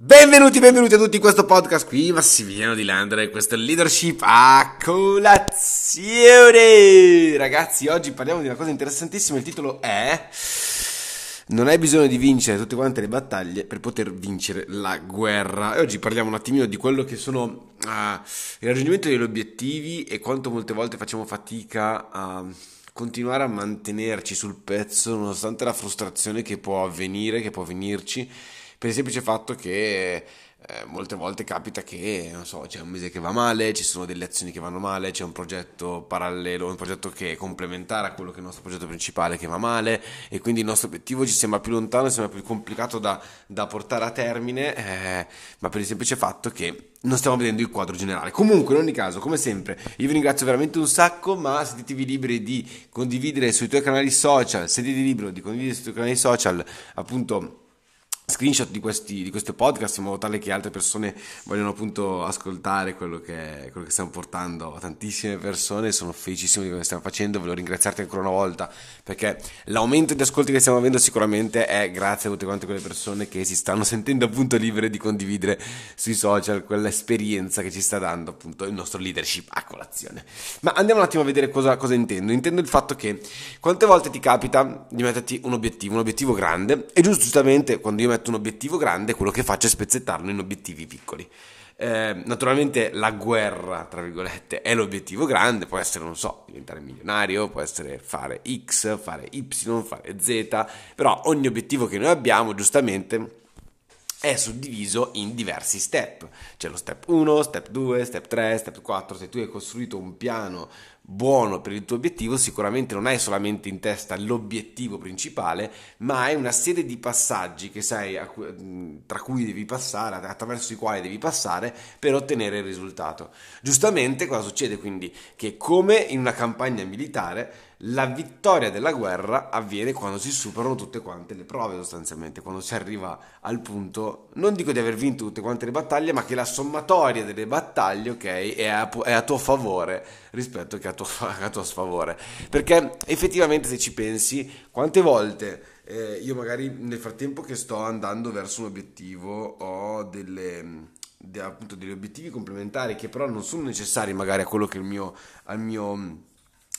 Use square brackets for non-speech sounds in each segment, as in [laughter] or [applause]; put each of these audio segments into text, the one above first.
Benvenuti, benvenuti a tutti in questo podcast qui, Massimiliano di Landra e questo è Leadership a colazione. Ragazzi, oggi parliamo di una cosa interessantissima, il titolo è Non hai bisogno di vincere tutte quante le battaglie per poter vincere la guerra. E oggi parliamo un attimino di quello che sono uh, il raggiungimento degli obiettivi e quanto molte volte facciamo fatica a continuare a mantenerci sul pezzo nonostante la frustrazione che può avvenire, che può venirci per il semplice fatto che eh, molte volte capita che, non so, c'è un mese che va male, ci sono delle azioni che vanno male, c'è un progetto parallelo, un progetto che è complementare a quello che è il nostro progetto principale che va male e quindi il nostro obiettivo ci sembra più lontano, sembra più complicato da, da portare a termine, eh, ma per il semplice fatto che non stiamo vedendo il quadro generale. Comunque, in ogni caso, come sempre, io vi ringrazio veramente un sacco, ma sentitevi liberi di condividere sui tuoi canali social, sentitevi liberi di condividere sui tuoi canali social, appunto screenshot di questi, di questi, podcast in modo tale che altre persone vogliano appunto ascoltare quello che, quello che stiamo portando. A tantissime persone sono felicissimo di quello che stiamo facendo. Voglio ringraziarti ancora una volta perché l'aumento di ascolti che stiamo avendo sicuramente è grazie a tutte quante quelle persone che si stanno [laughs] sentendo appunto libere di condividere sui social quell'esperienza che ci sta dando appunto il nostro leadership a colazione. Ma andiamo un attimo a vedere cosa, cosa intendo. Intendo il fatto che quante volte ti capita di metterti un obiettivo un obiettivo grande e giustamente quando io metto metto un obiettivo grande, quello che faccio è spezzettarlo in obiettivi piccoli. Eh, naturalmente la guerra, tra virgolette, è l'obiettivo grande, può essere, non so, diventare milionario, può essere fare X, fare Y, fare Z, però ogni obiettivo che noi abbiamo, giustamente, è suddiviso in diversi step. C'è lo step 1, step 2, step 3, step 4. Se tu hai costruito un piano buono per il tuo obiettivo, sicuramente non hai solamente in testa l'obiettivo principale, ma hai una serie di passaggi che sai tra cui devi passare, attraverso i quali devi passare per ottenere il risultato. Giustamente cosa succede quindi? Che come in una campagna militare la vittoria della guerra avviene quando si superano tutte quante le prove sostanzialmente, quando si arriva al punto, non dico di aver vinto tutte quante le battaglie, ma che la sommatoria delle battaglie, ok, è a, è a tuo favore rispetto che a tuo, [laughs] a tuo sfavore. Perché effettivamente se ci pensi, quante volte eh, io magari nel frattempo che sto andando verso un obiettivo ho delle... De, appunto degli obiettivi complementari che però non sono necessari magari a quello che è il mio, al mio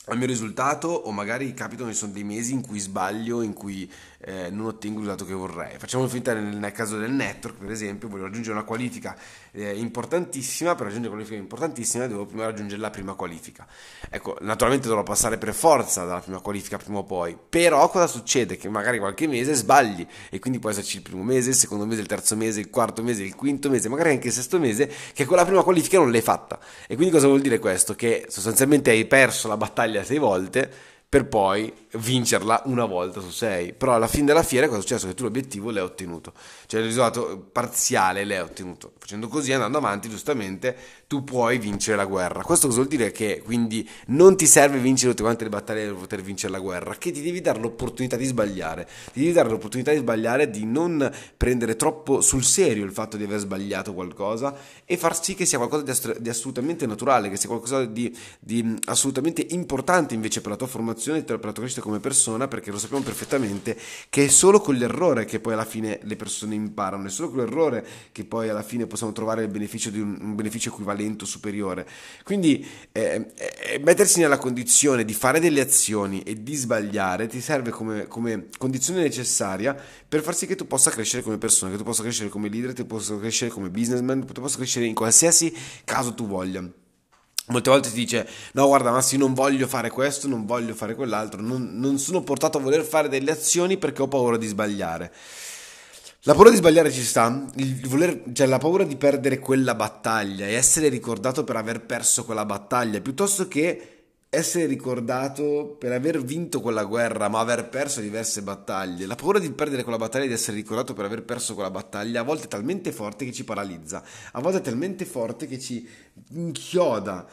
al mio risultato o magari capitano ci sono dei mesi in cui sbaglio, in cui eh, non ottengo il risultato che vorrei. Facciamo finta nel, nel, caso del network, per esempio, voglio raggiungere una qualifica eh, importantissima, per raggiungere una qualifica importantissima devo prima raggiungere la prima qualifica. Ecco, naturalmente dovrò passare per forza dalla prima qualifica prima o poi, però cosa succede? Che magari qualche mese sbagli e quindi può esserci il primo mese, il secondo mese, il terzo mese, il quarto mese, il quinto mese, magari anche il sesto mese, che quella prima qualifica non l'hai fatta. E quindi cosa vuol dire questo? Che sostanzialmente hai perso la battaglia sei volte per poi vincerla una volta su sei. Però alla fine della fiera cosa è successo? Che tu l'obiettivo l'hai ottenuto, cioè il risultato parziale l'hai ottenuto. Facendo così, andando avanti, giustamente, tu puoi vincere la guerra. Questo cosa vuol dire? Che quindi non ti serve vincere tutte quante le battaglie per poter vincere la guerra, che ti devi dare l'opportunità di sbagliare. Ti devi dare l'opportunità di sbagliare, di non prendere troppo sul serio il fatto di aver sbagliato qualcosa e far sì che sia qualcosa di, ass- di assolutamente naturale, che sia qualcosa di, di assolutamente importante invece per la tua formazione evoluzione per la tua crescita come persona, perché lo sappiamo perfettamente che è solo con l'errore che poi alla fine le persone imparano, è solo con l'errore che poi alla fine possiamo trovare il beneficio di un, un beneficio equivalente o superiore. Quindi eh, eh, mettersi nella condizione di fare delle azioni e di sbagliare ti serve come, come condizione necessaria per far sì che tu possa crescere come persona, che tu possa crescere come leader, che tu possa crescere come businessman, che tu possa crescere in qualsiasi caso tu voglia. Molte volte si dice, no guarda Massi non voglio fare questo, non voglio fare quell'altro, non, non, sono portato a voler fare delle azioni perché ho paura di sbagliare. La paura di sbagliare ci sta, voler, cioè la paura di perdere quella battaglia e essere ricordato per aver perso quella battaglia, piuttosto che essere ricordato per aver vinto quella guerra ma aver perso diverse battaglie. La paura di perdere quella battaglia e di essere ricordato per aver perso quella battaglia a volte è talmente forte che ci paralizza, a volte è talmente forte che ci inchioda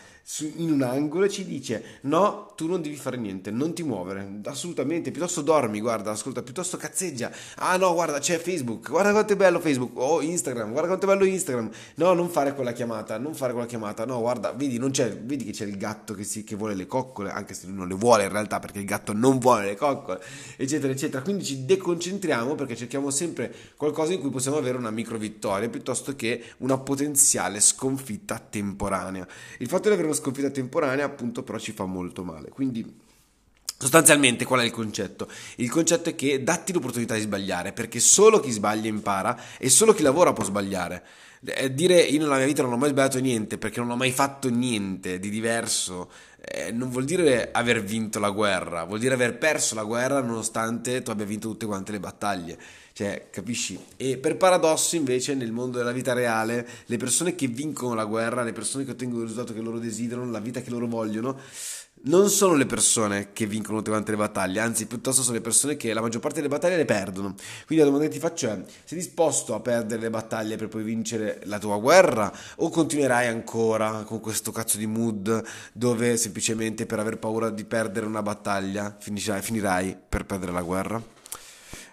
in un angolo e ci dice no, tu non devi fare niente, non ti muovere, assolutamente, piuttosto dormi, guarda, ascolta, piuttosto cazzeggia, ah no, guarda, c'è Facebook, guarda quanto è bello Facebook, o oh, Instagram, guarda quanto è bello Instagram, no, non fare quella chiamata, non fare quella chiamata, no, guarda, vedi, vedi che c'è il gatto che, si, che vuole le le coccole, anche se lui non le vuole in realtà perché il gatto non vuole le coccole, eccetera, eccetera. Quindi ci deconcentriamo perché cerchiamo sempre qualcosa in cui possiamo avere una micro vittoria piuttosto che una potenziale sconfitta temporanea. Il fatto di avere una sconfitta temporanea appunto però ci fa molto male. Quindi Sostanzialmente qual è il concetto? Il concetto è che datti l'opportunità di sbagliare, perché solo chi sbaglia impara e solo chi lavora può sbagliare. Eh, dire io nella mia vita non ho mai sbagliato niente perché non ho mai fatto niente di diverso eh, non vuol dire aver vinto la guerra, vuol dire aver perso la guerra nonostante tu abbia vinto tutte quante le battaglie. Cioè, capisci? E per paradosso, invece, nel mondo della vita reale, le persone che vincono la guerra, le persone che ottengono il risultato che loro desiderano, la vita che loro vogliono, non sono le persone che vincono quante le battaglie, anzi piuttosto sono le persone che la maggior parte delle battaglie le perdono. Quindi la domanda che ti faccio è, sei disposto a perdere le battaglie per poi vincere la tua guerra o continuerai ancora con questo cazzo di mood dove semplicemente per aver paura di perdere una battaglia finirai per perdere la guerra?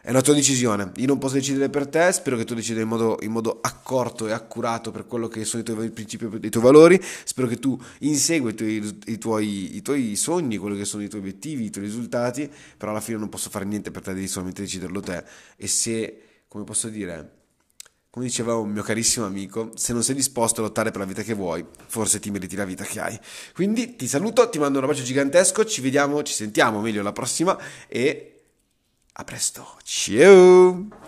È una tua decisione, io non posso decidere per te, spero che tu decida in modo, in modo accorto e accurato per quello che sono i tuoi principi e i tuoi valori, spero che tu insegui i tuoi, i, tuoi, i tuoi, sogni, quello che sono i tuoi obiettivi, i tuoi risultati, però alla fine non posso fare niente per te, devi solamente deciderlo te. E se, come posso dire, come diceva un mio carissimo amico, se non sei disposto a lottare per la vita che vuoi, forse ti meriti la vita che hai. Quindi ti saluto, ti mando un abbraccio gigantesco, ci vediamo, ci sentiamo meglio la prossima e a presto, ciao!